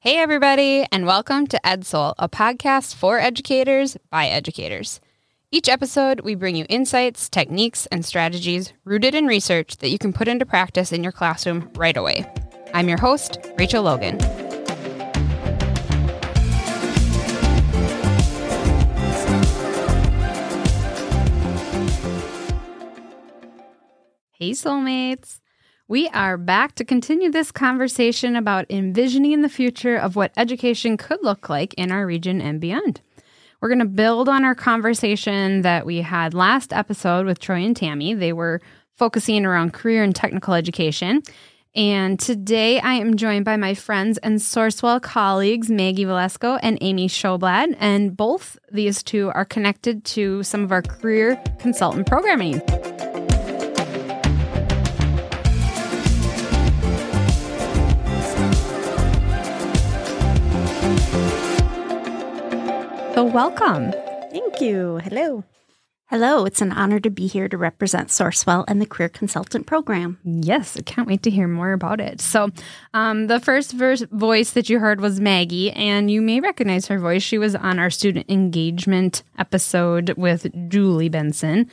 Hey, everybody, and welcome to EdSoul, a podcast for educators by educators. Each episode, we bring you insights, techniques, and strategies rooted in research that you can put into practice in your classroom right away. I'm your host, Rachel Logan. Hey, soulmates. We are back to continue this conversation about envisioning the future of what education could look like in our region and beyond. We're going to build on our conversation that we had last episode with Troy and Tammy. They were focusing around career and technical education. And today I am joined by my friends and Sourcewell colleagues, Maggie Velasco and Amy Sjoblad. And both these two are connected to some of our career consultant programming. So, welcome. Thank you. Hello. Hello, it's an honor to be here to represent Sourcewell and the Career Consultant Program. Yes, I can't wait to hear more about it. So, um, the first verse, voice that you heard was Maggie, and you may recognize her voice. She was on our student engagement episode with Julie Benson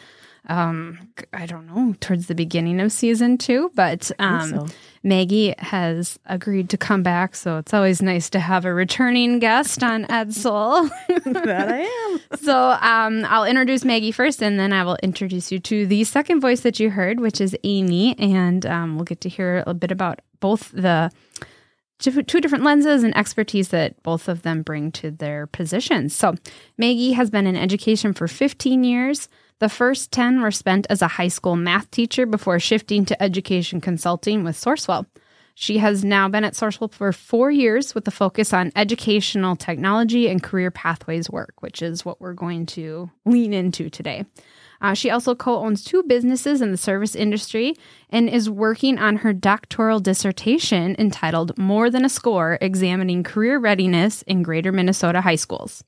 um, I don't know, towards the beginning of season two. But um, so. Maggie has agreed to come back, so it's always nice to have a returning guest on Ed Soul. that I am. so um, I'll introduce Maggie first, and then I will introduce you to the second voice that you heard, which is Amy, and um, we'll get to hear a bit about both the two different lenses and expertise that both of them bring to their positions. So, Maggie has been in education for 15 years. The first 10 were spent as a high school math teacher before shifting to education consulting with Sourcewell. She has now been at Sourcewell for four years with a focus on educational technology and career pathways work, which is what we're going to lean into today. Uh, she also co owns two businesses in the service industry and is working on her doctoral dissertation entitled More Than a Score Examining Career Readiness in Greater Minnesota High Schools.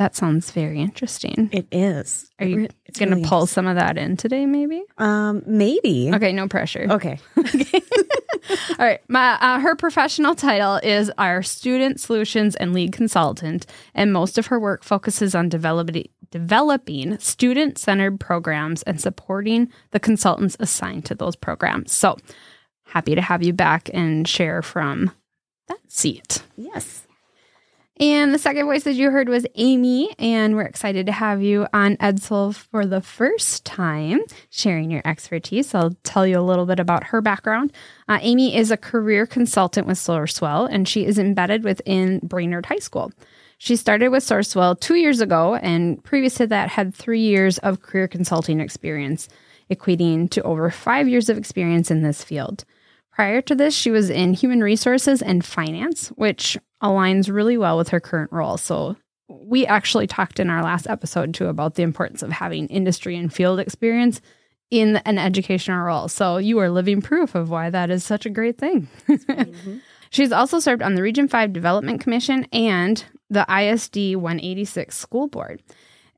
That sounds very interesting. It is. Are you it's going to really pull some of that in today, maybe? Um, maybe. Okay, no pressure. Okay. okay. All right. My uh, her professional title is our student solutions and lead consultant, and most of her work focuses on developing developing student centered programs and supporting the consultants assigned to those programs. So happy to have you back and share from that seat. Yes. And the second voice that you heard was Amy, and we're excited to have you on EdSoul for the first time, sharing your expertise. I'll tell you a little bit about her background. Uh, Amy is a career consultant with Sourcewell, and she is embedded within Brainerd High School. She started with Sourcewell two years ago, and previous to that, had three years of career consulting experience, equating to over five years of experience in this field. Prior to this, she was in human resources and finance, which aligns really well with her current role. So, we actually talked in our last episode too about the importance of having industry and field experience in an educational role. So, you are living proof of why that is such a great thing. mm-hmm. She's also served on the Region 5 Development Commission and the ISD 186 School Board.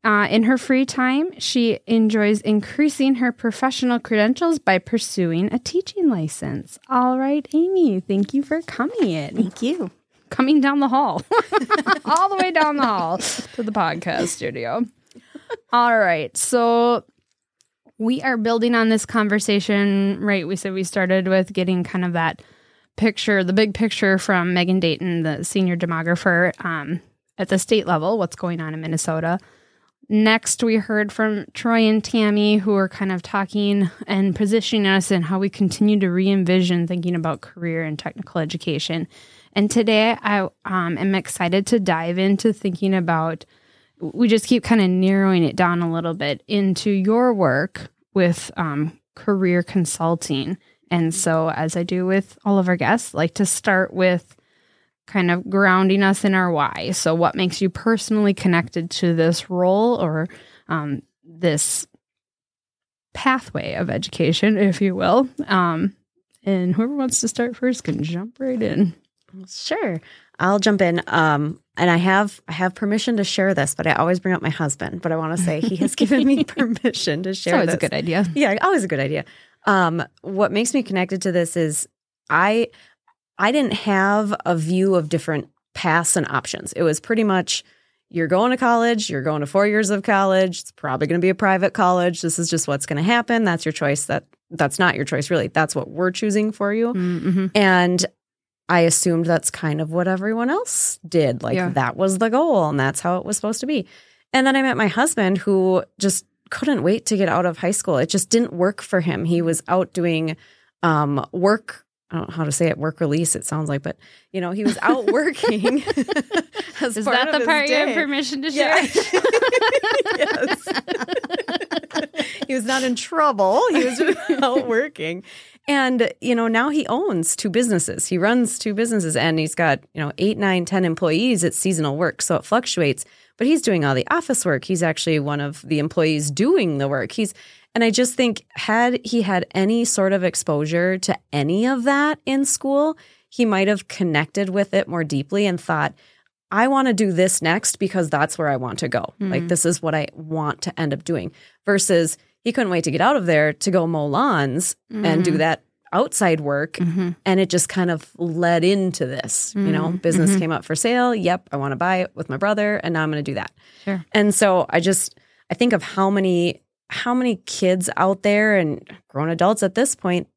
Uh, in her free time, she enjoys increasing her professional credentials by pursuing a teaching license. All right, Amy, thank you for coming in. Thank you. Coming down the hall, all the way down the hall to the podcast studio. All right, so we are building on this conversation, right? We said we started with getting kind of that picture, the big picture from Megan Dayton, the senior demographer um, at the state level, what's going on in Minnesota. Next, we heard from Troy and Tammy, who are kind of talking and positioning us in how we continue to re envision thinking about career and technical education. And today, I um, am excited to dive into thinking about, we just keep kind of narrowing it down a little bit into your work with um, career consulting. And so, as I do with all of our guests, like to start with kind of grounding us in our why. So, what makes you personally connected to this role or um, this pathway of education, if you will? Um, and whoever wants to start first can jump right in. Sure, I'll jump in. Um, and I have I have permission to share this, but I always bring up my husband. But I want to say he has given me permission to share. It's this. a good idea. Yeah, always a good idea. Um, what makes me connected to this is I I didn't have a view of different paths and options. It was pretty much you're going to college, you're going to four years of college. It's probably going to be a private college. This is just what's going to happen. That's your choice. That that's not your choice, really. That's what we're choosing for you. Mm-hmm. And I assumed that's kind of what everyone else did. Like Yeah. that was the goal and that's how it was supposed to be. And then I met my husband who just couldn't wait to get out of high school. It just didn't work for him. He was out doing um, work. I don't know how to say it, work release, it sounds like, but you know, he was out working. Is that the part you have permission to share? Yeah. yes. he was not in trouble. He was out working. And, you know, now he owns two businesses. He runs two businesses and he's got, you know, eight, nine, ten employees. It's seasonal work. So it fluctuates. But he's doing all the office work. He's actually one of the employees doing the work. He's and I just think had he had any sort of exposure to any of that in school, he might have connected with it more deeply and thought, I want to do this next because that's where I want to go. Like, mm-hmm. this is what I want to end up doing. Versus he couldn't wait to get out of there to go mow lawns and do mm-hmm. that outside work. Mm-hmm. And it just kind of led into this, you know, business came up for sale. Yep, I want to buy it with my brother. And now I'm going to do that. Sure. And so I just, I think of how many, how many kids out there and grown adults at this point,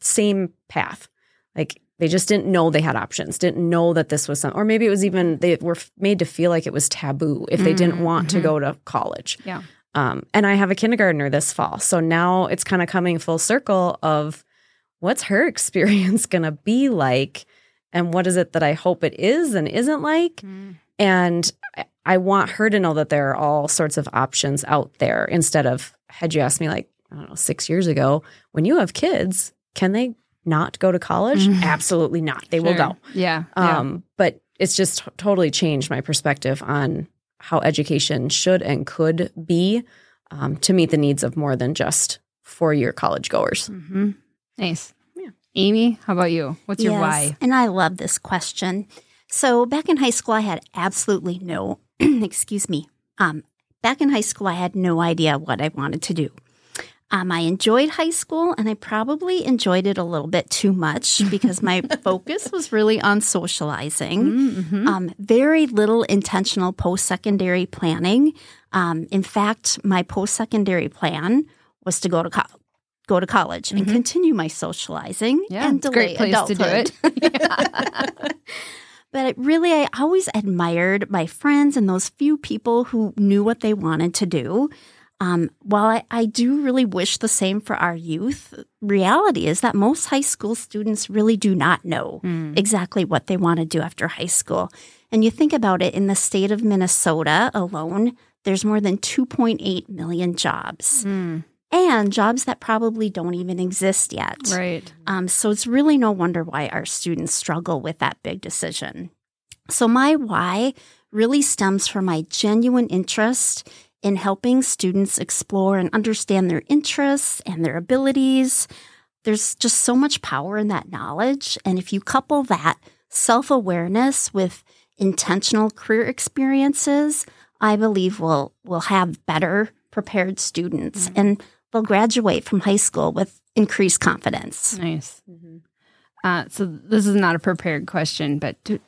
same path. Like they just didn't know they had options, didn't know that this was some, or maybe it was even they were made to feel like it was taboo if they didn't mm, want to mm-hmm. go to college. Yeah. Um, and I have a kindergartner this fall, so now it's kind of coming full circle of what's her experience going to be like, and what is it that I hope it is and isn't like, mm. and eh, I- I want her to know that there are all sorts of options out there instead of had you asked me like I don't know six years ago when you have kids, can they not go to college? Absolutely not. They will go. Yeah. yeah. Um, but it's just t- totally changed my perspective on how education should and could be um, to meet the needs of more than just four year college goers. hmm Nice. Yeah. Amy, how about you? What's your why? And I love this question. So back in high school, I had absolutely no, excuse me. Um, back in high school, I had no idea what I wanted to do. Um, I enjoyed high school and I probably enjoyed it a little bit too much because my focus was really on socializing. Mm-hmm. Um, very little intentional post secondary planning. Um, in fact, my post secondary plan was to go to college. Go to college and continue my socializing Mm-hmm. Yeah, and delay great place to do it. But really, I always admired my friends and those few people who knew what they wanted to do. Um, while I, I do really wish the same for our youth, reality is that most high school students really do not know exactly what they want to do after high school. And you think about it in the state of Minnesota alone, there's more than 2.8 million jobs. And jobs that probably don't even exist yet. right. Um, so it's really no wonder why our students struggle with that big decision. So my why really stems from my genuine interest in helping students explore and understand their interests and their abilities. There's just so much power in that knowledge. And if you couple that self awareness with intentional career experiences, I believe we'll, we'll have better prepared students and they'll graduate from high school with increased confidence. Nice. Uh, so this is not a prepared question, but do,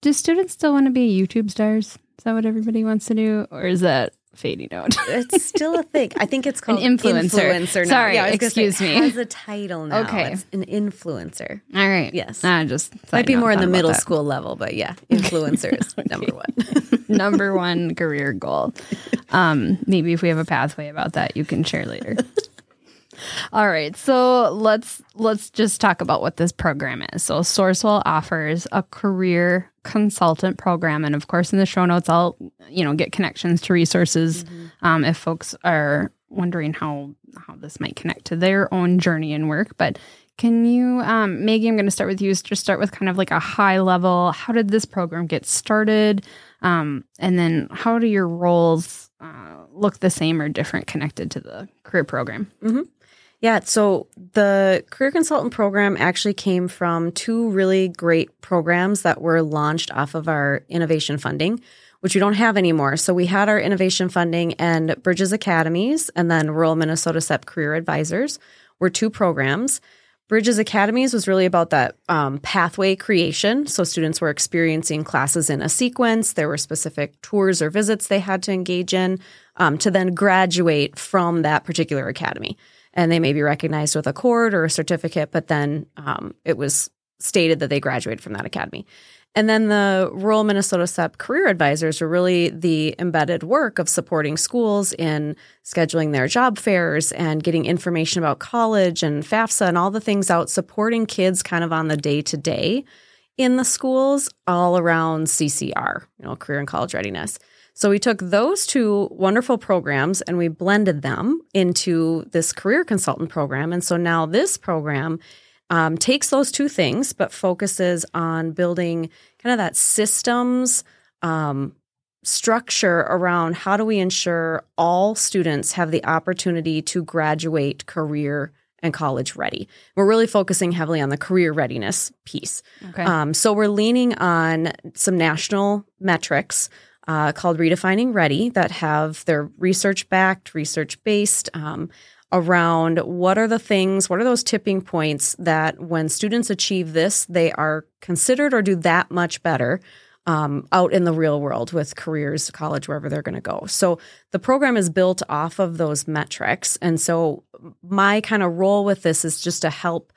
do students still want to be YouTube stars? Is that what everybody wants to do? Or is that fading out? It's still a thing. I think it's called influencer. influencer now. Sorry, was gonna say, excuse me. It has a title now. Okay. It's an influencer. All right. Yes. I just Might be more in the middle that. school level, but yeah, influencer is number one. number one career goal. Um, maybe if we have a pathway about that, you can share later. All right, so let's let's just talk about what this program is. So Sourcewell offers a career consultant program, and of course, in the show notes, I'll you know get connections to resources um, if folks are wondering how how this might connect to their own journey and work. But can you, um, Maggie? I'm going to start with you. Just start with kind of like a high level. How did this program get started? Um, and then how do your roles uh, look the same or different connected to the career program? Yeah, so the career consultant program actually came from two really great programs that were launched off of our innovation funding, which we don't have anymore. So we had our innovation funding and Bridges Academies and then Rural Minnesota SEP Career Advisors were two programs. Bridges Academies was really about that um, pathway creation. So students were experiencing classes in a sequence. There were specific tours or visits they had to engage in um, to then graduate from that particular academy. And they may be recognized with a cord or a certificate, but then um, it was stated that they graduated from that academy. And then the rural Minnesota SEP career advisors were really the embedded work of supporting schools in scheduling their job fairs and getting information about college and FAFSA and all the things out, supporting kids kind of on the day to day in the schools all around CCR, you know, career and college readiness. So we took those two wonderful programs and we blended them into this career consultant program. And so now this program um, takes those two things, but focuses on building kind of that systems um, structure around how do we ensure all students have the opportunity to graduate career and college ready. We're really focusing heavily on the career readiness piece. Okay. Um, so we're leaning on some national metrics uh, called Redefining Ready that have their research backed, research based. Um, around what are the things, what are those tipping points that when students achieve this, they are considered or do that much better um, out in the real world with careers, college, wherever they're going to go. So the program is built off of those metrics. And so my kind of role with this is just to help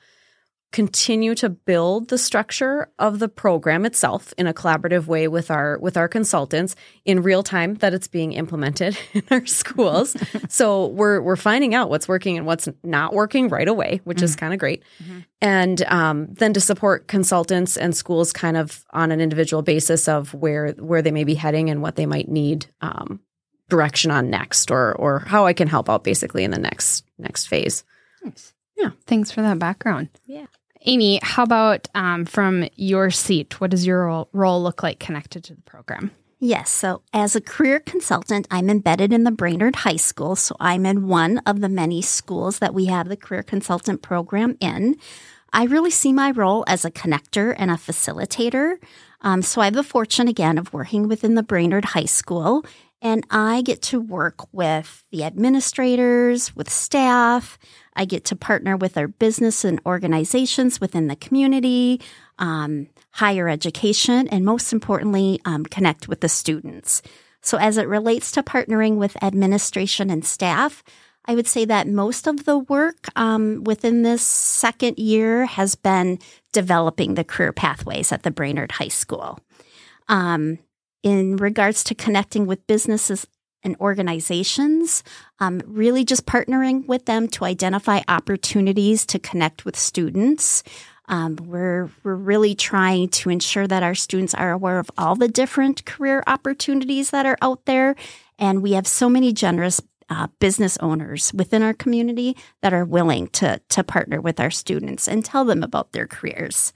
continue to build the structure of the program itself in a collaborative way with our with our consultants in real time that it's being implemented in our schools. so we're we're finding out what's working and what's not working right away, which mm-hmm. is kind of great. Mm-hmm. And um, then to support consultants and schools kind of on an individual basis of where where they may be heading and what they might need um, direction on next, or or how I can help out basically in the next next phase. Nice. Yeah. Thanks for that background. Yeah. Amy, how about um, from your seat? What does your role, look like connected to the program? Yes. So, as a career consultant, I'm embedded in the Brainerd High School. So, I'm in one of the many schools that we have the career consultant program in. I really see my role as a connector and a facilitator. Um, so, I have the fortune again of working within the Brainerd High School, and I get to work with the administrators, with staff. I get to partner with our business and organizations within the community, um, higher education, and most importantly, um, connect with the students. So, as it relates to partnering with administration and staff, I would say that most of the work um, within this second year has been developing the career pathways at the Brainerd High School. Um, in regards to connecting with businesses and organizations, um, really just partnering with them to identify opportunities to connect with students. Um, we're we're really trying to ensure that our students are aware of all the different career opportunities that are out there, and we have so many generous uh, business owners within our community that are willing to to partner with our students and tell them about their careers.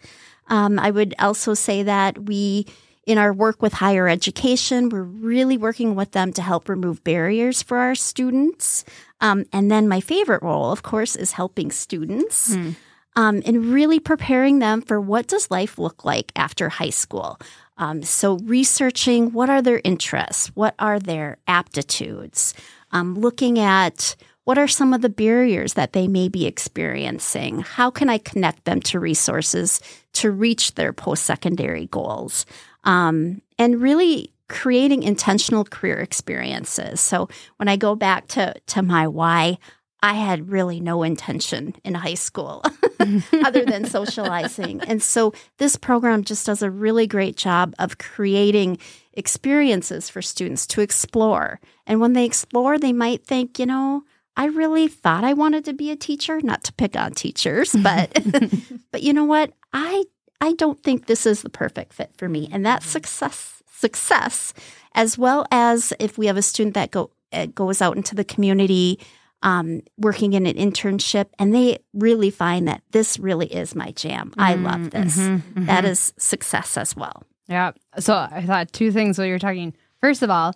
Um, I would also say that we in our work with higher education, we're really working with them to help remove barriers for our students. Um, and then my favorite role, of course, is helping students. Mm. Um, and really preparing them for what does life look like after high school. Um, so researching what are their interests, what are their aptitudes, um, looking at what are some of the barriers that they may be experiencing? How can I connect them to resources to reach their post secondary goals? Um, and really creating intentional career experiences. So when I go back to to my why, I had really no intention in high school other than socializing. And so this program just does a really great job of creating experiences for students to explore. And when they explore, they might think, you know, I really thought I wanted to be a teacher, not to pick on teachers, but but you know what? I I don't think this is the perfect fit for me. And that success, success, as well as if we have a student that go uh, goes out into the community, um, working in an internship, and they really find that this really is my jam. Mm, I love this. Mm-hmm, mm-hmm. That is success as well. Yeah. So I thought two things while you're talking. First of all,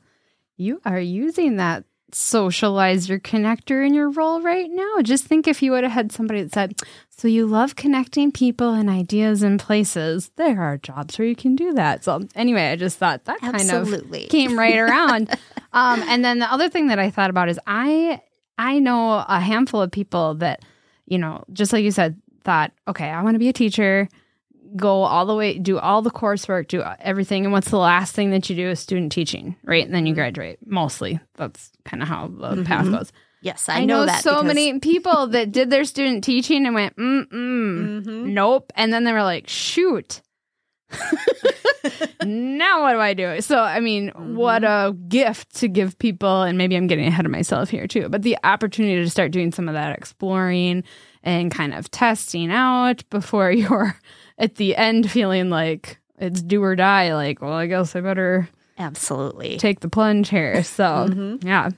you are using that socializer connector in your role right now. Just think if you would have had somebody that said, So you love connecting people and ideas and places. There are jobs where you can do that. So, anyway, I just thought that Absolutely. kind of came right around. um, and then the other thing that I thought about is I I know a handful of people that, you know, just like you said, thought, okay, I want to be a teacher, go all the way, do all the coursework, do everything. And what's the last thing that you do is student teaching, right? And then you graduate. Mostly, that's kind of how the path goes. Yes, I, I, know, that. so because- many people that did their student teaching and went, mm Mm-hmm. mm, nope. And then they were like, shoot. now what do I do? So, I mean, what a gift to give people. And maybe I'm getting ahead of myself here too, but the opportunity to start doing some of that exploring and kind of testing out before you're at the end feeling like it's do or die. Like, well, I guess I better Absolutely. take the plunge here. So, Mhm. yeah.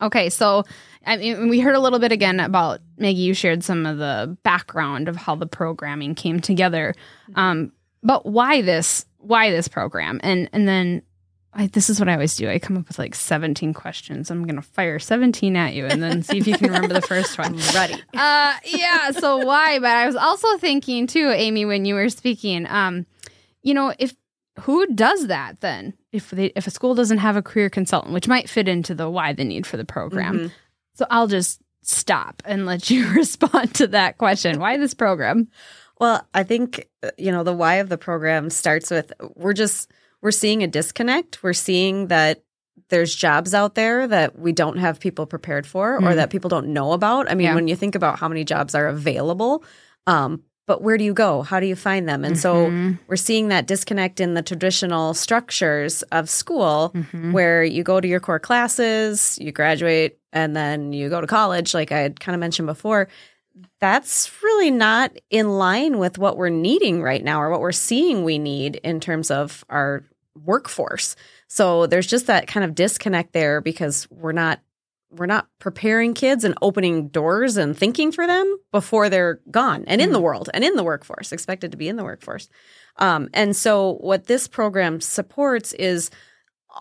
Okay, so I mean, we heard a little bit again about Maggie. You shared some of the background of how the programming came together, um, but why this? Why this program? And and then I, this is what I always do. I come up with like seventeen questions. I'm gonna fire seventeen at you, and then see if you can remember the first one. Ready. Uh, yeah. So why? But I was also thinking too, Amy, when you were speaking, um, you know, if who does that then? If they if a school doesn't have a career consultant, which might fit into the why the need for the program. Mhm. So I'll just stop and let you respond to that question. Why this program? Well, I think uh, you know the why of the program starts with we're just we're seeing a disconnect. We're seeing that there's jobs out there that we don't have people prepared for or Mm. that people don't know about. I mean, Yeah. when you think about how many jobs are available, um, but where do you go? How do you find them? And so Mhm. we're seeing that disconnect in the traditional structures of school Mhm. where you go to your core classes, you graduate, and then you go to college, like I had kind of mentioned before. That's really not in line with what we're needing right now or what we're seeing we need in terms of our workforce. So there's just that kind of disconnect there because we're not we're not preparing kids and opening doors and thinking for them before they're gone and in the world and in the workforce, expected to be in the workforce. Um, and so, what this program supports is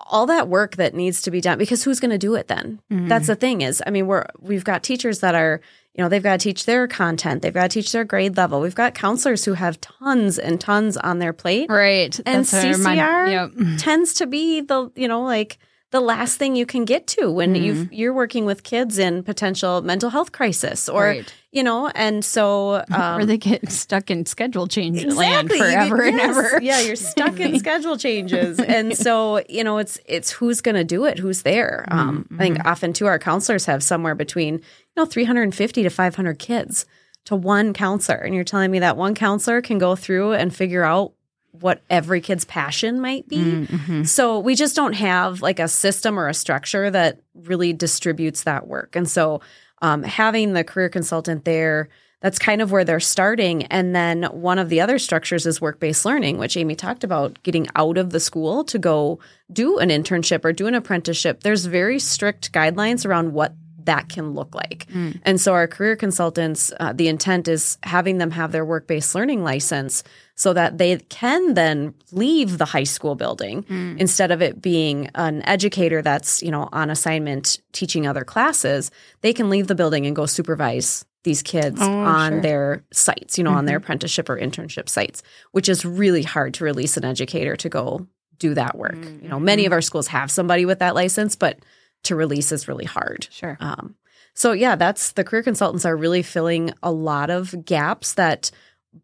all that work that needs to be done because who's going to do it then? Mhm. That's the thing is, I mean, we're we've got teachers that are, you know, they've got to teach their content, they've got to teach their grade level. We've got counselors who have tons and tons on their plate. right. And That's what I remind- CCR Yep. Tends to be the, you know, like the last thing you can get to when Mhm. you you're working with kids in potential mental health crisis or Right. You know, and so um, or they get stuck in schedule change land Exactly. You- forever and yes. ever. Yeah, you're stuck in schedule changes, and so you know it's it's who's going to do it, who's there. Um, I think often too, our counselors have somewhere between you know 350 to 500 kids to one counselor, and you're telling me that one counselor can go through and figure out what every kid's passion might be. Mhm. So we just don't have like a system or a structure that really distributes that work. And so um, having the career consultant there, that's kind of where they're starting. And then one of the other structures is work based learning, which Amy talked about getting out of the school to go do an internship or do an apprenticeship. There's very strict guidelines around what that can look like. Hmm. And so our career consultants, uh, the intent is having them have their work based learning license so that they can then leave the high school building hmm. instead of it being an educator that's, you know, on assignment teaching other classes, they can leave the building and go supervise these kids Oh, on sure. their sites, you know, on their mm-hmm. apprenticeship or internship sites, which is really hard to release an educator to go do that work. Mm, you know, many mm. of our schools have somebody with that license, but to release is really hard. Sure. Um, so yeah, that's the career consultants are really filling a lot of gaps that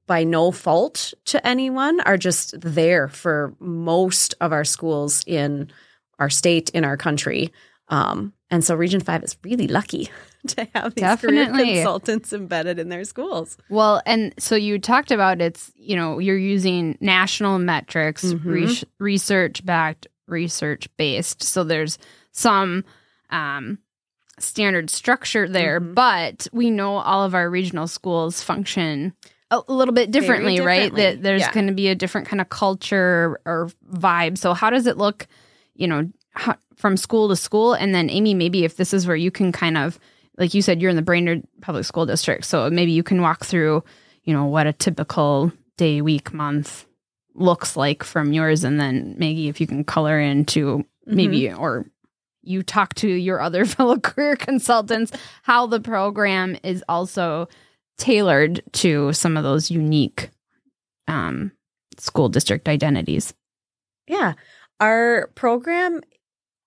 by no fault to anyone are just there for most of our schools in our state, in our country. Um, and so Region 5 is really lucky to have these career consultants embedded in their schools. Well, and so you talked about it's, you know, you're using national metrics, Mhm. research backed, research based. So there's some um, standard structure there, Mhm. but we know all of our regional schools function a little bit differently, right? That there's yeah. going to be a different kind of culture or vibe. So how does it look, you know, how, from school to school? And then Amy, maybe if this is where you can kind of, like you said, you're in the Brainerd Public School District, so maybe you can walk through, you know, what a typical day, week, month looks like from yours, and then Maggie, if you can color into maybe Mm-hmm. or you talk to your other fellow career consultants how the program is also tailored to some of those unique um, school district identities. Yeah. Our program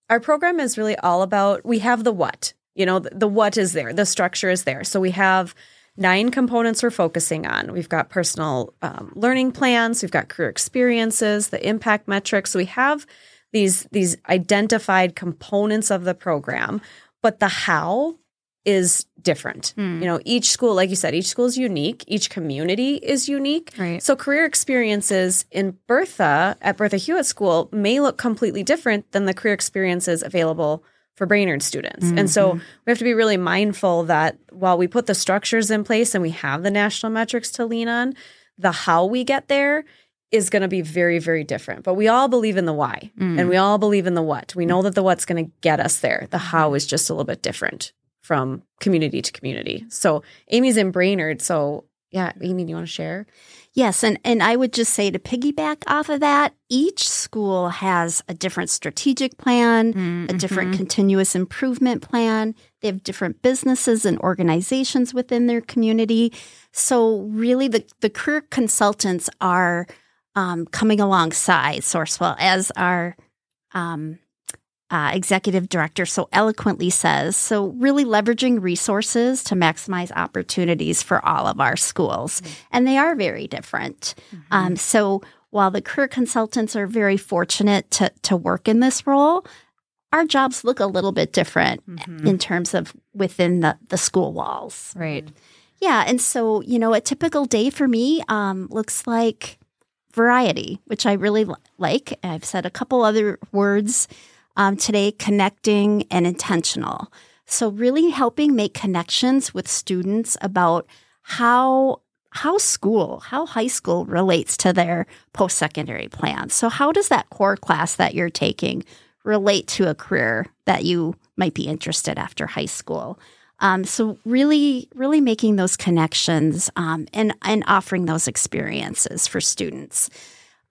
our program is really all about we have the what. You know, the, the what is there. The structure is there. So we have nine components we're focusing on. We've got personal um, learning plans, we've got career experiences, the impact metrics. So we have these these identified components of the program, but the how is different. Hmm. You know, each school, like you said, each school is unique, each community is unique. Right. So career experiences in Bertha at Bertha Hewitt School may look completely different than the career experiences available for Brainerd students. And so we have to be really mindful that while we put the structures in place and we have the national metrics to lean on, the how we get there is going to be very, very different. But we all believe in the why mm. and we all believe in the what. We know that the what's going to get us there. The how is just a little bit different from community to community. So Amy's in Brainerd. So yeah, Amy, do you want to share? Yes, and, and I would just say to piggyback off of that, each school has a different strategic plan, mm, a different mm-hmm. continuous improvement plan. They have different businesses and organizations within their community. So really the, the career consultants are um, coming alongside Sourcewell as our um, uh, executive director so eloquently says. So, really leveraging resources to maximize opportunities for all of our schools. And they are very different. Um, so, while the career consultants are very fortunate to, to work in this role, our jobs look a little bit different in terms of within the, the school walls. Right. Yeah. And so, you know, a typical day for me um, looks like variety, which I really like. I've said a couple other words um, today connecting and intentional. So, really helping make connections with students about how how school, how high school relates to their post secondary plans. So, how does that core class that you're taking relate to a career that you might be interested after high school? Um, so, really, really making those connections um, and and offering those experiences for students.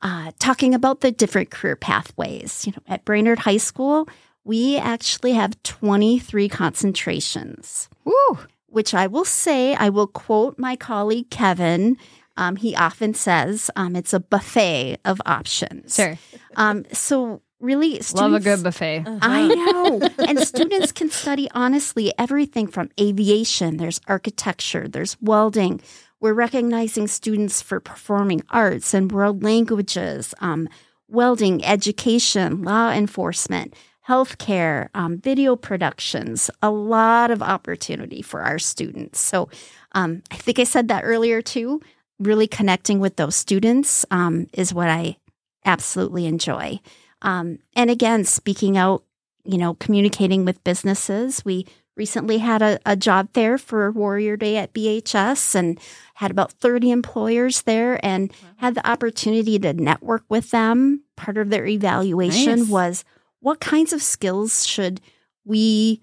Uh, talking about the different career pathways. You know, at Brainerd High School, we actually have 23 concentrations Woo. which I will say, I will quote my colleague Kevin. Um, he often says um, it's a buffet of options. Sure. Um, so really, Love a good buffet. I know. and students can study honestly everything from aviation, there's architecture, there's welding. We're recognizing students for performing arts and world languages, um, welding, education, law enforcement, healthcare, um, video productions, a lot of opportunity for our students. So um, I think I said that earlier too. Really connecting with those students um, is what I absolutely enjoy. Um, and again, speaking out, you know, communicating with businesses. We recently had a, a job fair for Warrior Day at BHS and had about 30 employers there and had the opportunity to network with them. Part of their evaluation Nice. was what kinds of skills should we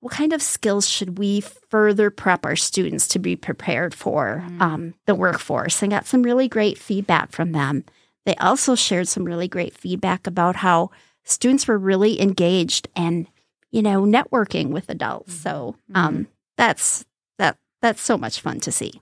what kind of skills should we further prep our students to be prepared for um, the workforce and got some really great feedback from them they also shared some really great feedback about how students were really engaged and you know networking with adults so um, that's that that's so much fun to see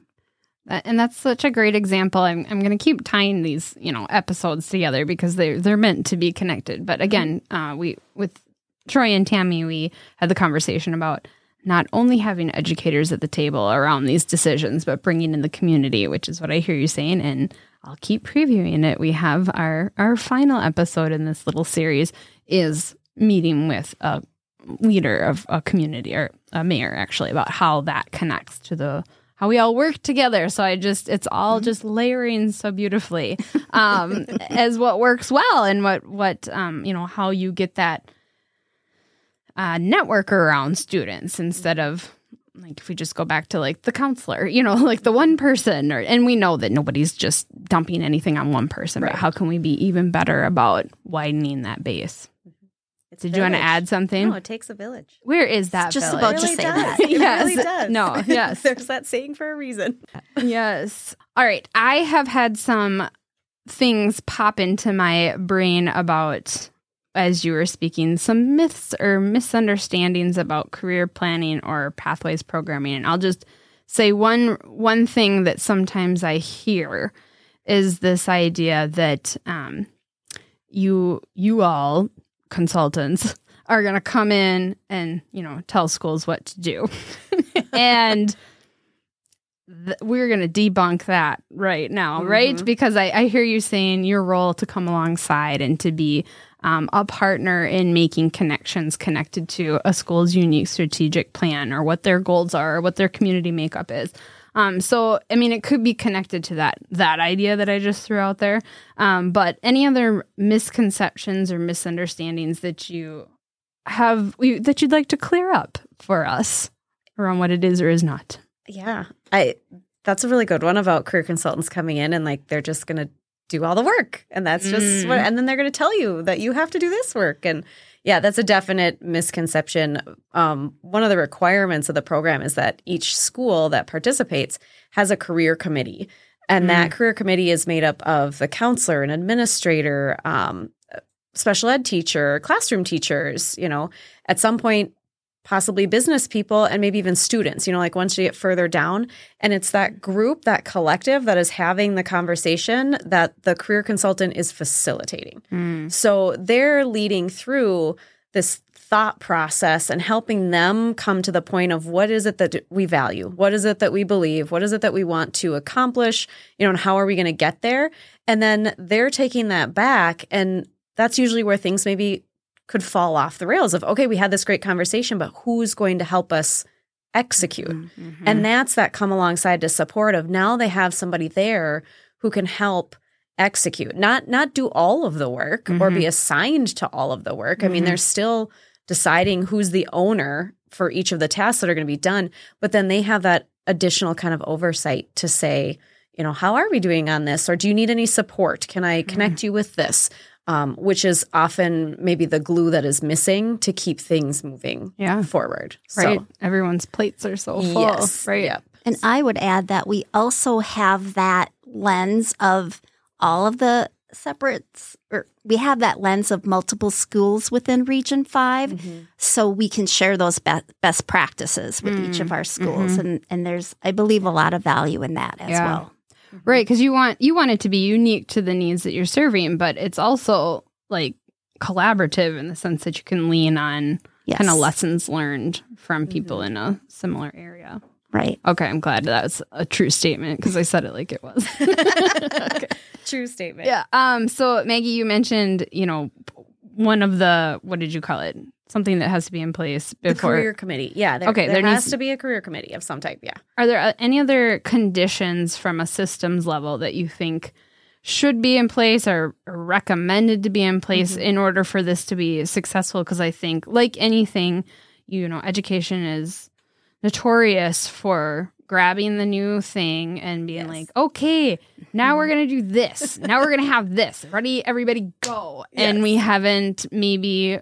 and that's such a great example. I'm, I'm going to keep tying these, you know, episodes together because they're they're meant to be connected. But again, uh, we with Troy and Tammy, we had the conversation about not only having educators at the table around these decisions, but bringing in the community, which is what I hear you saying. And I'll keep previewing it. We have our our final episode in this little series is meeting with a leader of a community or a mayor actually about how that connects to the how we all work together. So I just it's all just layering so beautifully um, as what works well and what what um, you know how you get that uh, network around students instead of like if we just go back to like the counselor, you know, like the one person or and we know that nobody's just dumping anything on one person, but how can we be even better about widening that base? It's Did you want to add something? No, it takes a village. Where is that? just village? about It to say does. that. It Yes. really does. No, yes. There's that saying for a reason. yes. All right. I have had some things pop into my brain about, as you were speaking, some myths or misunderstandings about career planning or pathways programming. And I'll just say one one thing that sometimes I hear is this idea that um, you you all consultants are going to come in and you know tell schools what to do and th- we're going to debunk that right now, right? Because I, I hear you saying your role to come alongside and to be um, a partner in making connections connected to a school's unique strategic plan or what their goals are or what their community makeup is. Um, so, I mean, it could be connected to that that idea that I just threw out there. Um, but any other misconceptions or misunderstandings that you have that you'd like to clear up for us around what it is or is not? Yeah. I that's a really good one about career consultants coming in and like they're just going to do all the work. And that's just what and then they're going to tell you that you have to do this work. And yeah, that's a definite misconception. Um, one of the requirements of the program is that each school that participates has a career committee. And that career committee is made up of the counselor, an administrator, um, special ed teacher, classroom teachers, you know, at some point, possibly business people and maybe even students, you know, like once you get further down. And it's that group, that collective that is having the conversation that the career consultant is facilitating. Hmm. So they're leading through this thought process and helping them come to the point of what is it that we value? What is it that we believe? What is it that we want to accomplish? You know, and how are we going to get there? And then they're taking that back. And that's usually where things maybe could fall off the rails of, okay, we had this great conversation, but who's going to help us execute? Mm-hmm, mm-hmm. And that's that come alongside to support of now they have somebody there who can help execute not not do all of the work or be mm-hmm. assigned to all of the work. I mean they're still deciding who's the owner for each of the tasks that are going to be done but then they have that additional kind of oversight to say you know how are we doing on this? Or do you need any support? Can i connect you with this um, which is often maybe the glue that is missing to keep things moving Yeah. forward Right. so Everyone's plates are so full. yes Right. yep. And I would add that we also have that lens of all of the separates, or we have that lens of multiple schools within Region 5. Mm-hmm. So we can share those be- best practices with each of our schools. And, and there's, I believe, a lot of value in that as Yeah. well. Right, because you want you want it to be unique to the needs that you're serving, but it's also like collaborative in the sense that you can lean on Yes. kind of lessons learned from people in a similar area. Right. Okay, I'm glad that was a true statement because I said it like it was. true statement yeah. Um. So Maggie, you mentioned you know one of the what did you call it? Something that has to be in place the before. career committee yeah there, Okay, there, there has needs- to be a career committee of some type yeah Are there uh, any other conditions from a systems level that you think should be in place or or recommended to be in place in order for this to be successful? Because I think, like anything, you know, education is notorious for grabbing the new thing and being like, okay, now we're going to do this. now we're going to have this. Ready? Everybody go. And we haven't maybe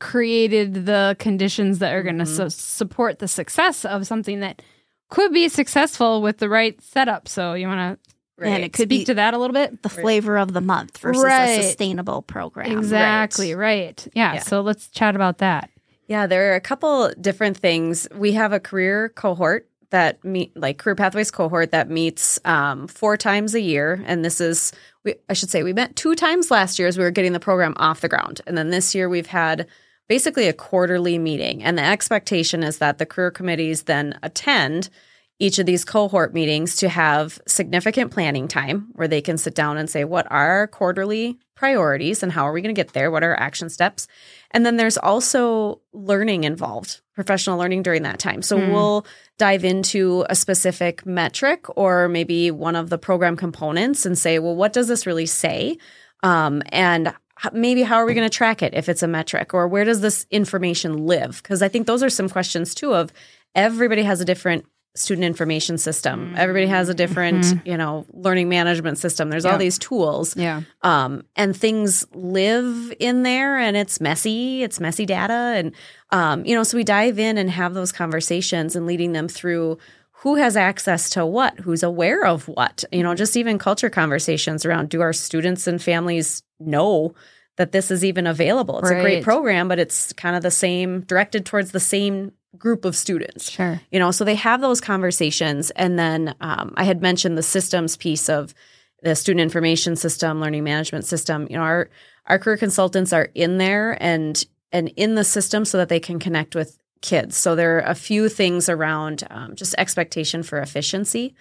created the conditions that are going to su- support the success of something that could be successful with the right setup. So you want to And it could speak be to that a little bit? the flavor of the month versus Right. a sustainable program. Exactly, right. Yeah, Yeah. So let's chat about that. Yeah, there are a couple different things. We have a career cohort that meet, like career pathways cohort that meets um, four times a year, and this is, we, I should say, we met two times last year as we were getting the program off the ground, and then this year we've had basically a quarterly meeting, and the expectation is that the career committees then attend each of these cohort meetings to have significant planning time where they can sit down and say what are our quarterly priorities and how are we going to get there? What are our action steps? And then there's also learning involved professional learning during that time. So we'll dive into a specific metric or maybe one of the program components and say well what does this really say? Um, and maybe how are we going to track it if it's a metric? Or where does this information live? Because i think those are some questions too of everybody has a different student information system. Everybody has a different you know learning management system. There's all these tools. Yeah. um, and things live in there and it's messy it's messy data and um, you know so we dive in and have those conversations and leading them through who has access to what who's aware of what you know just even culture conversations around do our students and families know that this is even available? It's a great program but it's kind of the same directed towards the same group of students. Sure. you know so they have those conversations and then um, i had mentioned the systems piece of the student information system learning management system. You know our our career consultants are in there and and in the system so that they can connect with kids. So there are a few things around um, just expectation for efficiency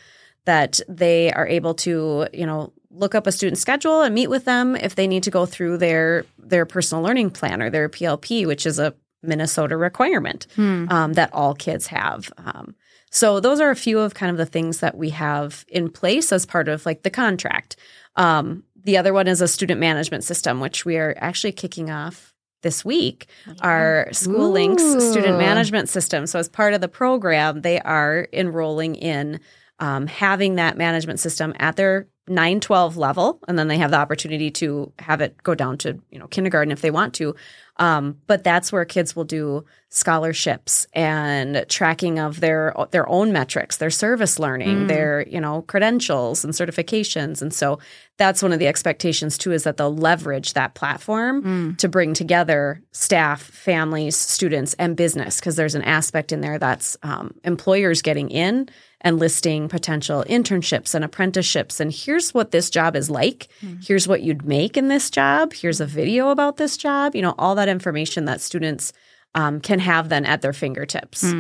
that they are able to, you know, look up a student schedule and meet with them if they need to go through their their personal learning plan or their PLP, which is a Minnesota requirement um, that all kids have. Um, so those are a few of kind of the things that we have in place as part of like the contract. Um, the other one is a student management system, which we are actually kicking off this week. Our SchooLinks student management system. So as part of the program, they are enrolling in um, having that management system at their 912 level and then they have the opportunity to have it go down to you know kindergarten if they want to um, but that's where kids will do scholarships and tracking of their their own metrics their service learning their you know credentials and certifications and so that's one of the expectations too is that they'll leverage that platform to bring together staff families students and business because there's an aspect in there that's um, employers getting in and listing potential internships and apprenticeships. And here's what this job is like. Here's what you'd make in this job. Here's a video about this job. You know, all that information that students um, can have then at their fingertips.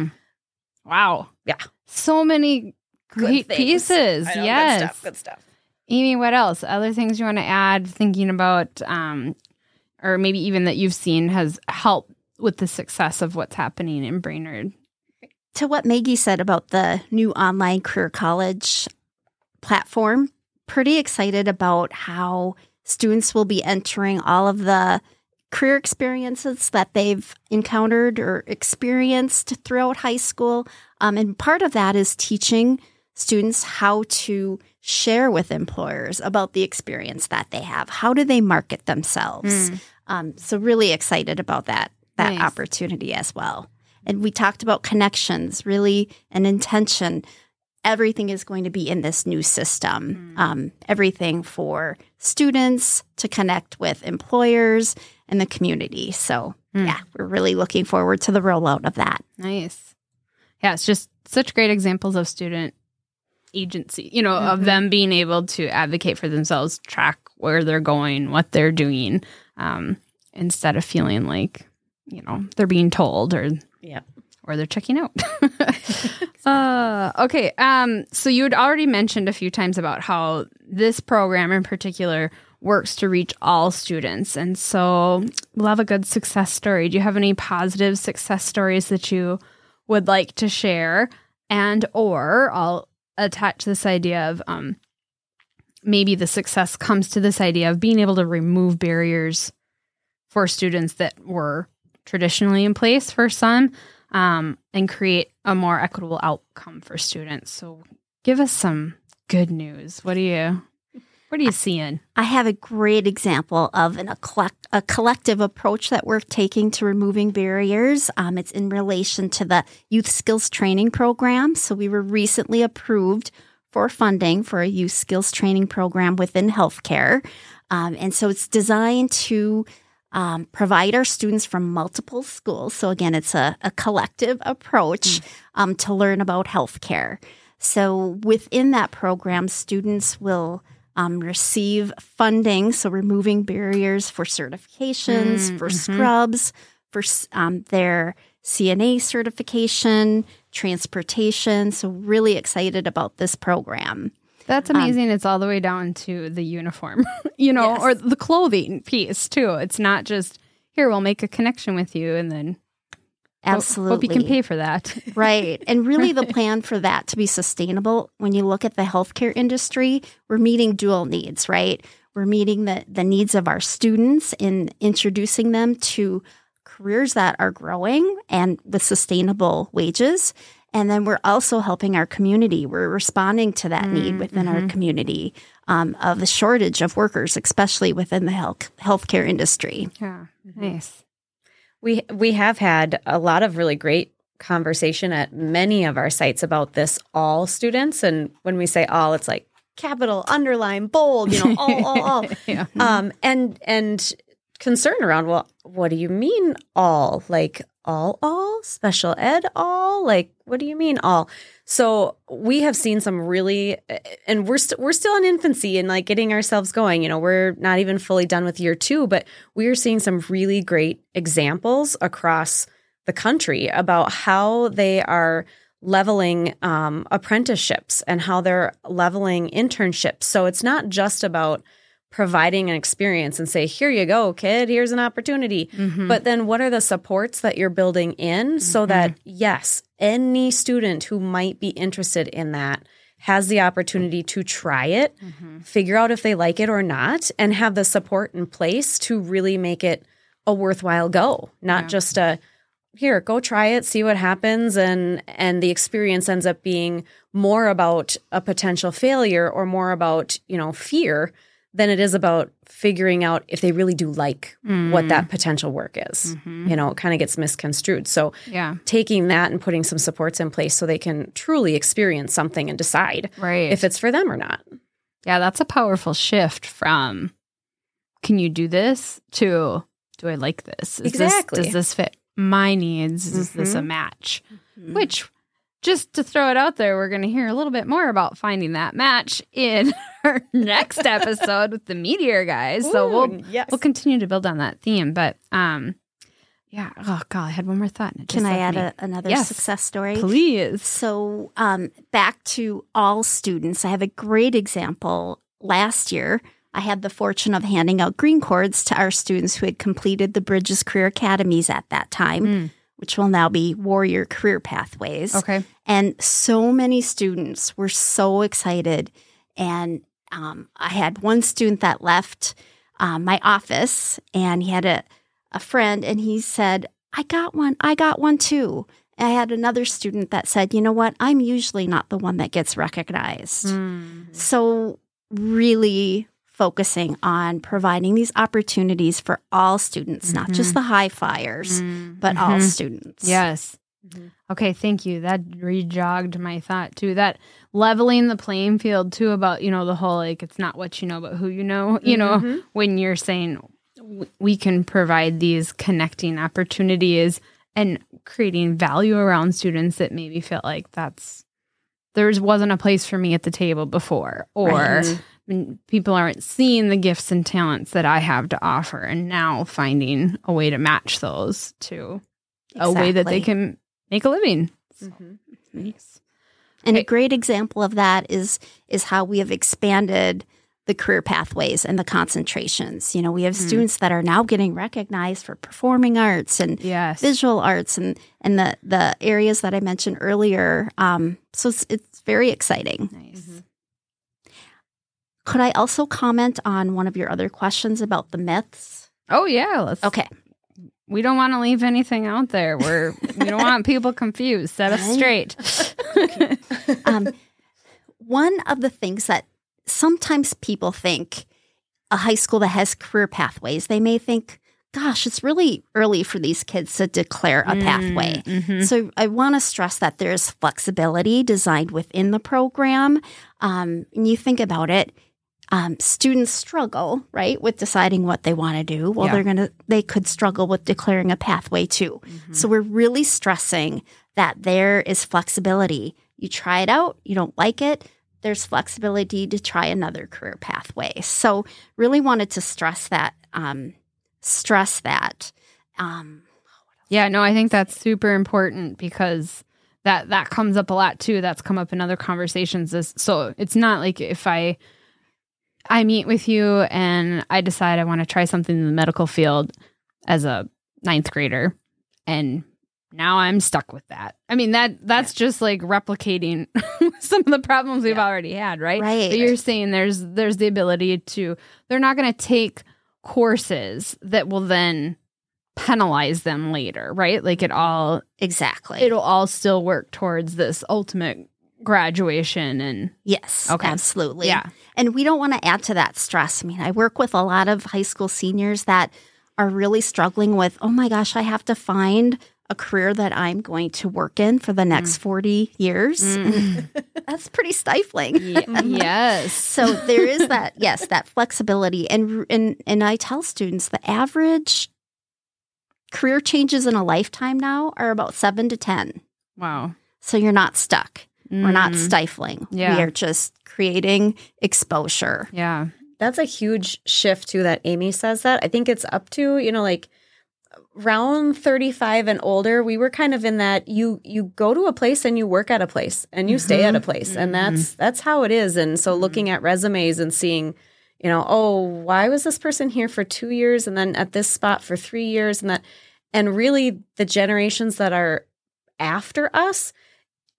Wow. Yeah. So many great things. pieces. I know, yes. Good stuff. Good stuff. Amy, what else? Other things you want to add, thinking about, um, or maybe even that you've seen has helped with the success of what's happening in Brainerd? to what Maggie said about the new online career college platform, pretty excited about how students will be entering all of the career experiences that they've encountered or experienced throughout high school. Um, and part of that is teaching students how to share with employers about the experience that they have. How do they market themselves? Um, so really excited about that that Nice. opportunity as well. And we talked about connections, really an intention. Everything is going to be in this new system. Um, everything for students to connect with employers and the community. So, yeah, we're really looking forward to the rollout of that. Nice. Yeah, it's just such great examples of student agency, you know, of them being able to advocate for themselves, track where they're going, what they're doing, um, instead of feeling like, you know, they're being told or Yeah. or they're checking out. uh, okay. Um, so you had already mentioned a few times about how this program in particular works to reach all students. And so have a good success story. Do you have any positive success stories that you would like to share? And or I'll attach this idea of um, maybe the success comes to this idea of being able to remove barriers for students that were traditionally in place for some um, and create a more equitable outcome for students. So give us some good news. What do you what are you seeing? I have a great example of an, a, collect, a collective approach that we're taking to removing barriers. Um, it's in relation to the Youth Skills Training Program. So we were recently approved for funding for a youth skills training program within healthcare. Um, and so it's designed to um, provide our students from multiple schools. So again, it's a, a collective approach um, to learn about healthcare. So within that program, students will um, receive funding, so removing barriers for certifications, for scrubs, for um, their CNA certification, transportation. So, really excited about this program. That's amazing. it's all the way down to the uniform, you know, Yes. or the clothing piece too. It's not just here, we'll make a connection with you and then Absolutely. hope you can pay for that. Right. And really, the plan for that to be sustainable, when you look at the healthcare industry, we're meeting dual needs, right? We're meeting the, the needs of our students in introducing them to careers that are growing and with sustainable wages. And then we're also helping our community. We're responding to that need within our community um, of the shortage of workers, especially within the health healthcare industry. yeah. Nice. We we have had a lot of really great conversation at many of our sites about this all students. And when we say all it's like capital underline bold you know all all all. Yeah. um and and concern around well what do you mean all? Like all all? Special ed all? Like what do you mean all? So we have seen some really and we're st- we're still in infancy and like getting ourselves going you know we're not even fully done with year 2 but we are seeing some really great examples across the country about how they are leveling um, apprenticeships and how they're leveling internships. So it's not just about providing an experience and say, here you go, kid, here's an opportunity. Mm-hmm. But then what are the supports that you're building in so that, yes, any student who might be interested in that has the opportunity to try it, Mm-hmm. figure out if they like it or not, and have the support in place to really make it a worthwhile go, not Yeah. just a here go try it see what happens and and the experience ends up being more about a potential failure or more about you know fear than it is about figuring out if they really do like what that mm. potential work is mm-hmm. you know it kind of gets misconstrued so yeah, taking that and putting some supports in place so they can truly experience something and decide right. if it's for them or not yeah, that's a powerful shift from can you do this to do I like this? Is Exactly. This, does this fit my needs? Is this a mm-hmm. match? Mm-hmm. Which, just to throw it out there, we're going to hear a little bit more about finding that match in our next episode with the Meteor guys. so we'll yes. we'll continue to build on that theme. But um, yeah. Oh God, I had one more thought. Can I add a, another Yes. success story? Please. So, um, back to all students, I have a great example. Last year, I had the fortune of handing out green cords to our students who had completed the Bridges Career Academies at that time, Mm. Which will now be Warrior Career Pathways. Okay. And so many students were so excited. And um, I had one student that left um, my office and he had a, a friend and he said, I got one. I got one too. I had another student that said, you know what? I'm usually not the one that gets recognized. Mm. So, really focusing on providing these opportunities for all students, not just the high flyers, Mm. but all Mhm. students. Yes. Mhm. Okay, thank you. That rejogged my thought too. That leveling the playing field too about, you know, the whole like it's not what you know, but who you know. You know, Mhm. when you're saying we can provide these connecting opportunities and creating value around students that maybe felt like that's there's wasn't a place for me at the table before or Right. When people aren't seeing the gifts and talents that I have to offer and now finding a way to match those to a way that they can make a living. Mhm. Nice. And a great example of that is is how we have expanded the career pathways and the concentrations. You know, we have Mm. students that are now getting recognized for performing arts and Yes. visual arts and and the the areas that I mentioned earlier. Um, so it's, it's very exciting. Nice. Mhm. Could I also comment on one of your other questions about the myths? Oh yeah. Let's. Okay. We don't want to leave anything out there. We're we don't want people confused. Set us straight. um, one of the things that sometimes people think a high school that has career pathways, they may think, gosh, it's really early for these kids to declare a pathway. Mhm. So I want to stress that there's flexibility designed within the program. Um, and you think about it, um, students struggle, right, with deciding what they want to do. Well, Yeah. they're gonna they could struggle with declaring a pathway too. Mm-hmm. So we're really stressing that there is flexibility. You try it out, you don't like it. There's flexibility to try another career pathway. So really wanted to stress that. Um, stress that. Um, Yeah, no, I think that's super important because that that comes up a lot too. That's come up in other conversations. Is so it's not like if I I meet with you and I decide I want to try something in the medical field as a ninth grader, and now I'm stuck with that. I mean that that's just like replicating some of the problems we've Yeah. already had, right? Right. But you're saying there's there's the ability to they're not going to take courses that will then penalize them later, right? Like it all exactly. it'll all still work towards this ultimate graduation and Yes, Okay. absolutely. yeah. And we don't want to add to that stress. I mean, I work with a lot of high school seniors that are really struggling with, oh my gosh, I have to find a career that I'm going to work in for the next 40 years. Mm. That's pretty stifling. Ye- yes. So there is that, yes, that flexibility. And, and, and I tell students the average career changes in a lifetime now are about seven to 10. Wow. So you're not stuck. We're not Mm. stifling. Yeah. We are just creating exposure. Yeah. That's a huge shift too that Amy says that. I think it's up to, you know, like around 35 and older, we were kind of in that you you go to a place and you work at a place and you stay at a mm-hmm. place. And mm-hmm. that's that's how it is. And so looking mm-hmm. at resumes and seeing, you know, oh, why was this person here for 2 years and then at this spot for 3 years and that and really the generations that are after us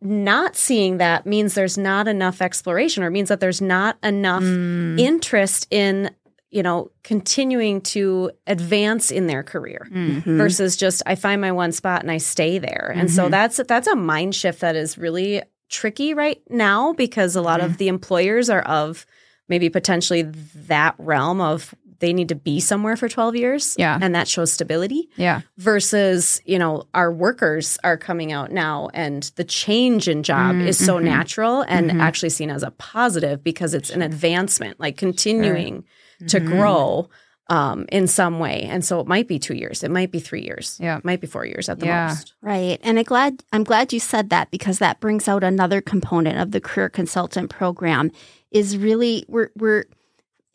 not seeing that means there's not enough exploration or means that there's not enough Mm. interest in you know continuing to advance in their career Mm. versus just I find my one spot and I stay there. And so Mhm. that's that's a mind shift that is really tricky right now because a lot of the employers are of maybe potentially that realm of they need to be somewhere for 12 years Yeah. and that shows stability Yeah. versus you know our workers are coming out now and the change in job Mm, is so mhm. natural and Mhm. actually seen as a positive because it's an advancement like continuing to Mhm. grow um, in some way and so it might be two years it might be three years Yeah. it might be four years at the Yeah. most Right. And I glad I'm glad you said that because that brings out another component of the career consultant program is really we're we're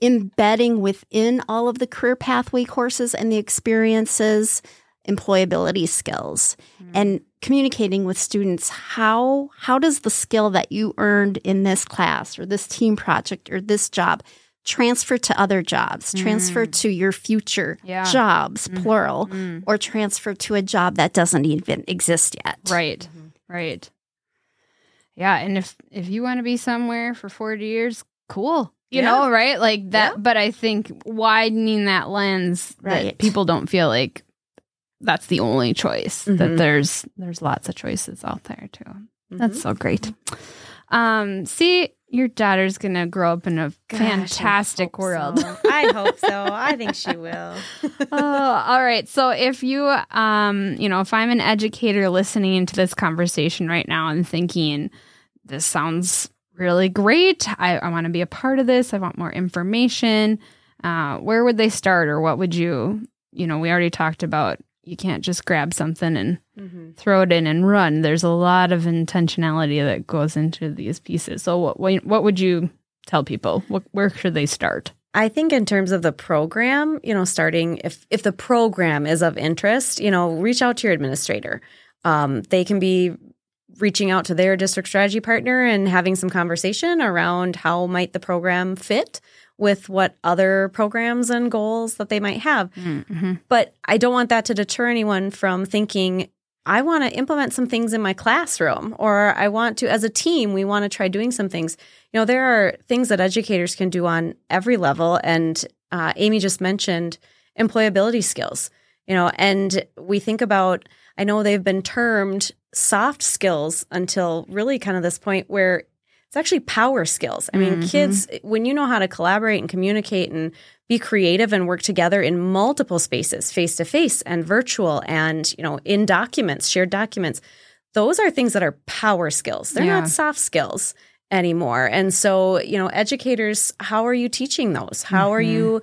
embedding within all of the career pathway courses and the experiences employability skills hmm. and communicating with students how how does the skill that you earned in this class or this team project or this job transfer to other jobs transfer hmm. to your future Yeah. jobs mm-hmm. plural Mm. or transfer to a job that doesn't even exist yet. Right. Mm-hmm. Right. Yeah, and if if you want to be somewhere for 40 years, cool. You Yeah. know, right? Like that Yeah. but I think widening that lens that people don't feel like that's the only choice. That Mhm. there's there's lots of choices out there too. Mm-hmm. That's so great. Um, see, your daughter's gonna grow up in a Gosh, fantastic hope world. so. I hope so. I think she will. oh, all right. So if you, um, you know, if I'm an educator listening to this conversation right now and thinking, this sounds really great, I, I want to be a part of this, I want more information, uh, where would they start or what would you, you know, we already talked about you can't just grab something and Mhm. throw it in and run. There's a lot of intentionality that goes into these pieces. So what, what, what would you tell people? What, where should they start? I think in terms of the program, you know, starting if if the program is of interest, you know, reach out to your administrator. Um, they can be reaching out to their district strategy partner and having some conversation around how might the program fit with what other programs and goals that they might have. Mm-hmm. But I don't want that to deter anyone from thinking, I want to implement some things in my classroom, or I want to, as a team, we want to try doing some things. You know, there are things that educators can do on every level. And uh, Amy just mentioned employability skills, you know, and we think about, I know they've been termed soft skills until really kind of this point where it's actually power skills. I mean, Mhm. kids, when you know how to collaborate and communicate and be creative and work together in multiple spaces, face to face and virtual and, you know, in documents, shared documents, those are things that are power skills. They're Yeah. not soft skills anymore. And so, you know, educators, how are you teaching those? How are Mhm. you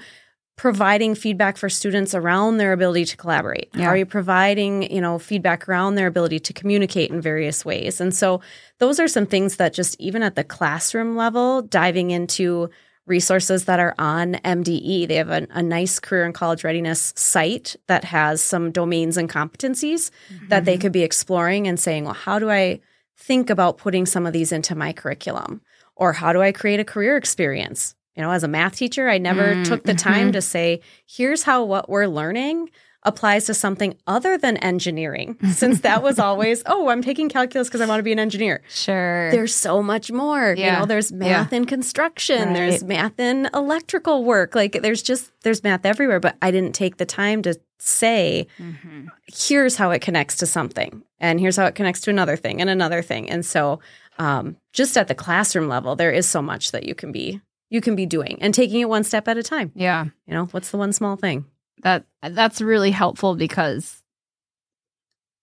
providing feedback for students around their ability to collaborate? Yeah. Are you providing, you know, feedback around their ability to communicate in various ways? And so those are some things that just even at the classroom level, diving into resources that are on MDE. They have a, a nice career and college readiness site that has some domains and competencies that they mm-hmm. could be exploring and saying, well, how do I think about putting some of these into my curriculum? Or how do I create a career experience? You know, as a math teacher, I never Mm, took the time mhm. to say, here's how what we're learning applies to something other than engineering, since that was always, oh, I'm taking calculus because I want to be an engineer. Sure. There's so much more. Yeah. You know, there's math in construction, there's math in electrical work. Like there's just there's math everywhere, but I didn't take the time to say, Mhm. here's how it connects to something and here's how it connects to another thing and another thing. And so um, just at the classroom level, there is so much that you can be you can be doing and taking it one step at a time. Yeah. You know, what's the one small thing? That that's really helpful because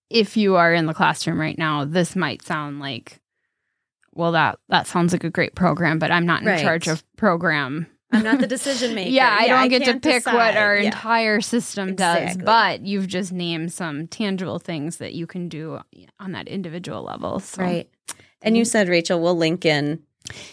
if you are in the classroom right now, this might sound like well that that sounds like a great program, but I'm not in Right. charge of program. I'm not the decision maker. Yeah, I don't get to pick what our Yeah. entire system does, but you've just named some tangible things that you can do on that individual level. So. Right. And you said, Rachel, we'll link in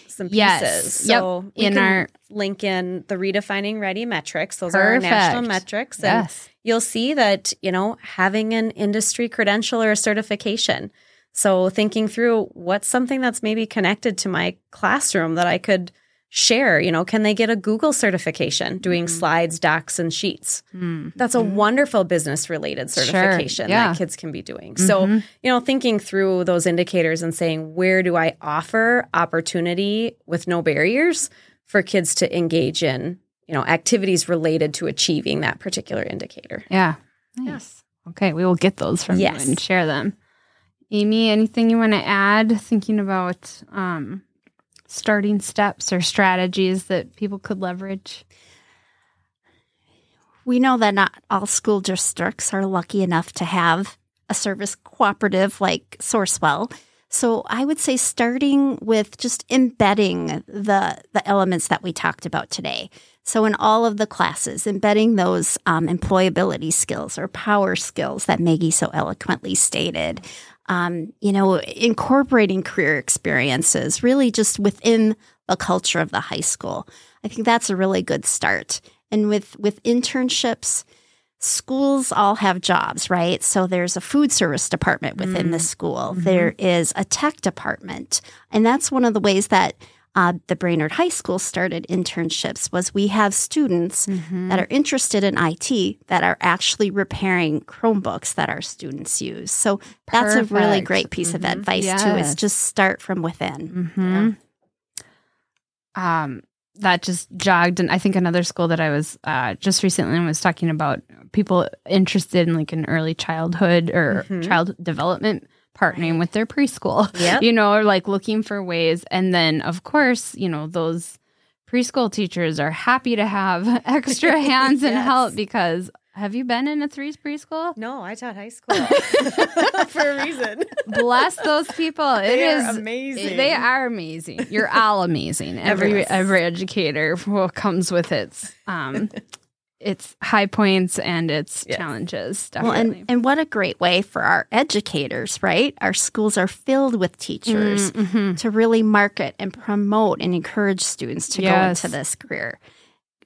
some pieces. Yes. pieces. Yep. So we In can our- link in the redefining ready metrics. Those are our national metrics. And Yes. you'll see that, you know, having an industry credential or a certification. So thinking through what's something that's maybe connected to my classroom that I could share, you know, can they get a Google certification doing Mm-hmm. slides, docs and sheets? Mm. That's a wonderful business related Sure. certification Yeah. that kids can be doing. So, Mhm. you know, thinking through those indicators and saying, where do I offer opportunity with no barriers for kids to engage in, you know, activities related to achieving that particular indicator? Yeah. Nice. Okay, we will get those from Yes. you and share them. Amy, anything you want to add thinking about um, starting steps or strategies that people could leverage? We know that not all school districts are lucky enough to have a service cooperative like Sourcewell. So I would say starting with just embedding the the elements that we talked about today. So in all of the classes, embedding those um, employability skills or power skills that Maggie so eloquently stated. Um, you know, incorporating career experiences really just within the culture of the high school. I think that's a really good start. And with with internships, schools all have jobs, right? So there's a food service department within the school. There is a tech department, and that's one of the ways that uh, the Brainerd High School started internships. Was we have students that are interested in IT that are actually repairing Chromebooks that our students use. So that's a really great piece of Mhm. advice too. Is just start from within. hmm Um, that just jogged, and I think another school that I was uh, just recently was talking about people interested in like an early childhood or Mhm. child development partnering with their preschool. Yep. You know, or like looking for ways, and then of course, you know those preschool teachers are happy to have extra hands and help because have you been in a threes preschool? No, I taught high school for a reason. Bless those people. It They is amazing. They are amazing. You're all amazing. Every every educator comes with its um its high points and its Yes. challenges. Well, and, and what a great way for our educators, right? Our schools are filled with teachers Mhm. to really market and promote and encourage students to Yes. go into this career.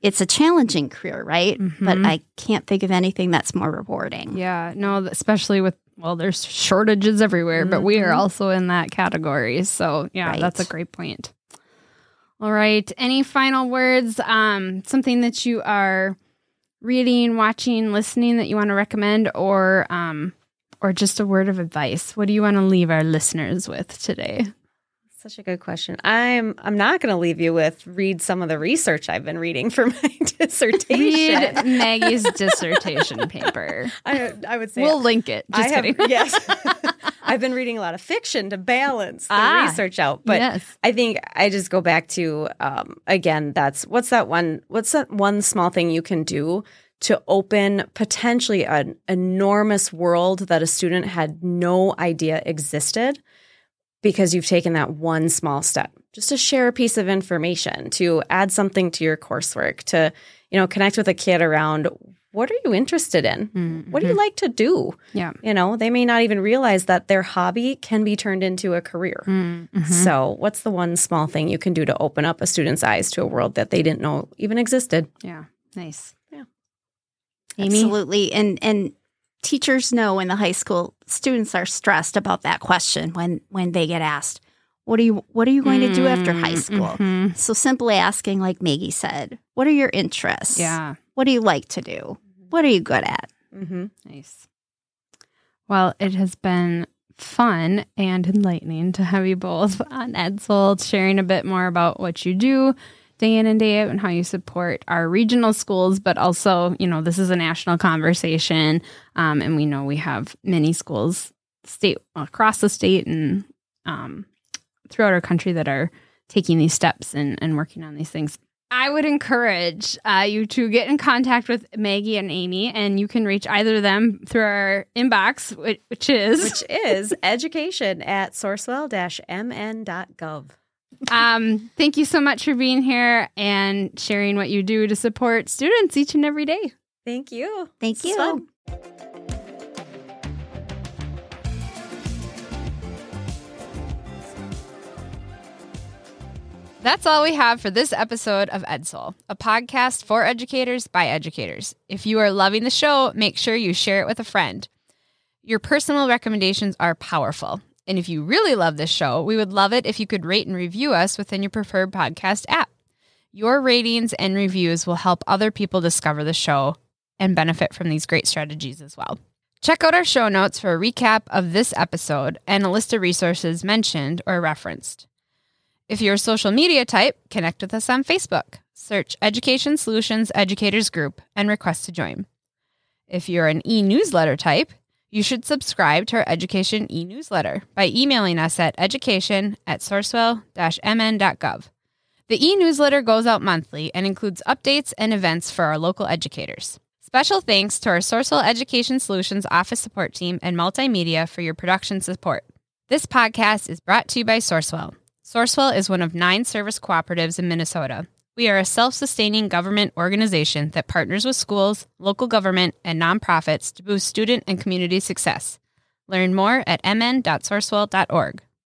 It's a challenging career, right? But Mhm. I can't think of anything that's more rewarding. Yeah, no, especially with well, there's shortages everywhere, but we are Mhm. also in that category. So yeah, that's a great point. All right. Any final words? Um, something that you are reading, watching, listening that you want to recommend, or um, or just a word of advice? What do you want to leave our listeners with today? Such a good question. I'm I'm not going to leave you with read some of the research I've been reading for my dissertation. Read Maggie's dissertation paper. I, I would say We'll link it. I Just have, kidding. yes. I've been reading a lot of fiction to balance the Ah, research out, but yes. I think I just go back to um, again. That's what's that one? What's that one small thing you can do to open potentially an enormous world that a student had no idea existed because you've taken that one small step just to share a piece of information to add something to your coursework to you know connect with a kid around what are you interested in what do you like to do Yeah. you know they may not even realize that their hobby can be turned into a career Mhm. so, what's the one small thing you can do to open up a student's eyes to a world that they didn't know even existed? Yeah. Nice. Yeah. Amy? Absolutely. And and teachers know in the high school students are stressed about that question when when they get asked, what are you what are you going to do after high school? Mhm. So simply asking like Maggie said, what are your interests? Yeah. What do you like to do? What are you good at? Mm-hmm. Nice. Well, it has been fun and enlightening to have you both on EdSoul sharing a bit more about what you do day in and day out and how you support our regional schools, but also, you know, this is a national conversation. Um, and we know we have many schools state across the state and um, throughout our country that are taking these steps and, and working on these things. I would encourage uh, you to get in contact with Maggie and Amy, and you can reach either of them through our inbox, which, which is Which is education at sourcewell-mn.gov. um, thank you so much for being here and sharing what you do to support students each and every day. Thank you. Thank This you. That's all we have for this episode of EdSoul, a podcast for educators by educators. If you are loving the show, make sure you share it with a friend. Your personal recommendations are powerful. And if you really love this show, we would love it if you could rate and review us within your preferred podcast app. Your ratings and reviews will help other people discover the show and benefit from these great strategies as well. Check out our show notes for a recap of this episode and a list of resources mentioned or referenced. If you're a social media type, connect with us on Facebook. Search Education Solutions Educators Group and request to join. If you're an e newsletter type, you should subscribe to our education e newsletter by emailing us at education at sourcewell mn.gov. The e newsletter goes out monthly and includes updates and events for our local educators. Special thanks to our Sourcewell Education Solutions office support team and multimedia for your production support. This podcast is brought to you by Sourcewell. Sourcewell is one of nine service cooperatives in Minnesota. We are a self sustaining government organization that partners with schools, local government, and nonprofits to boost student and community success. Learn more at mn.sourcewell.org.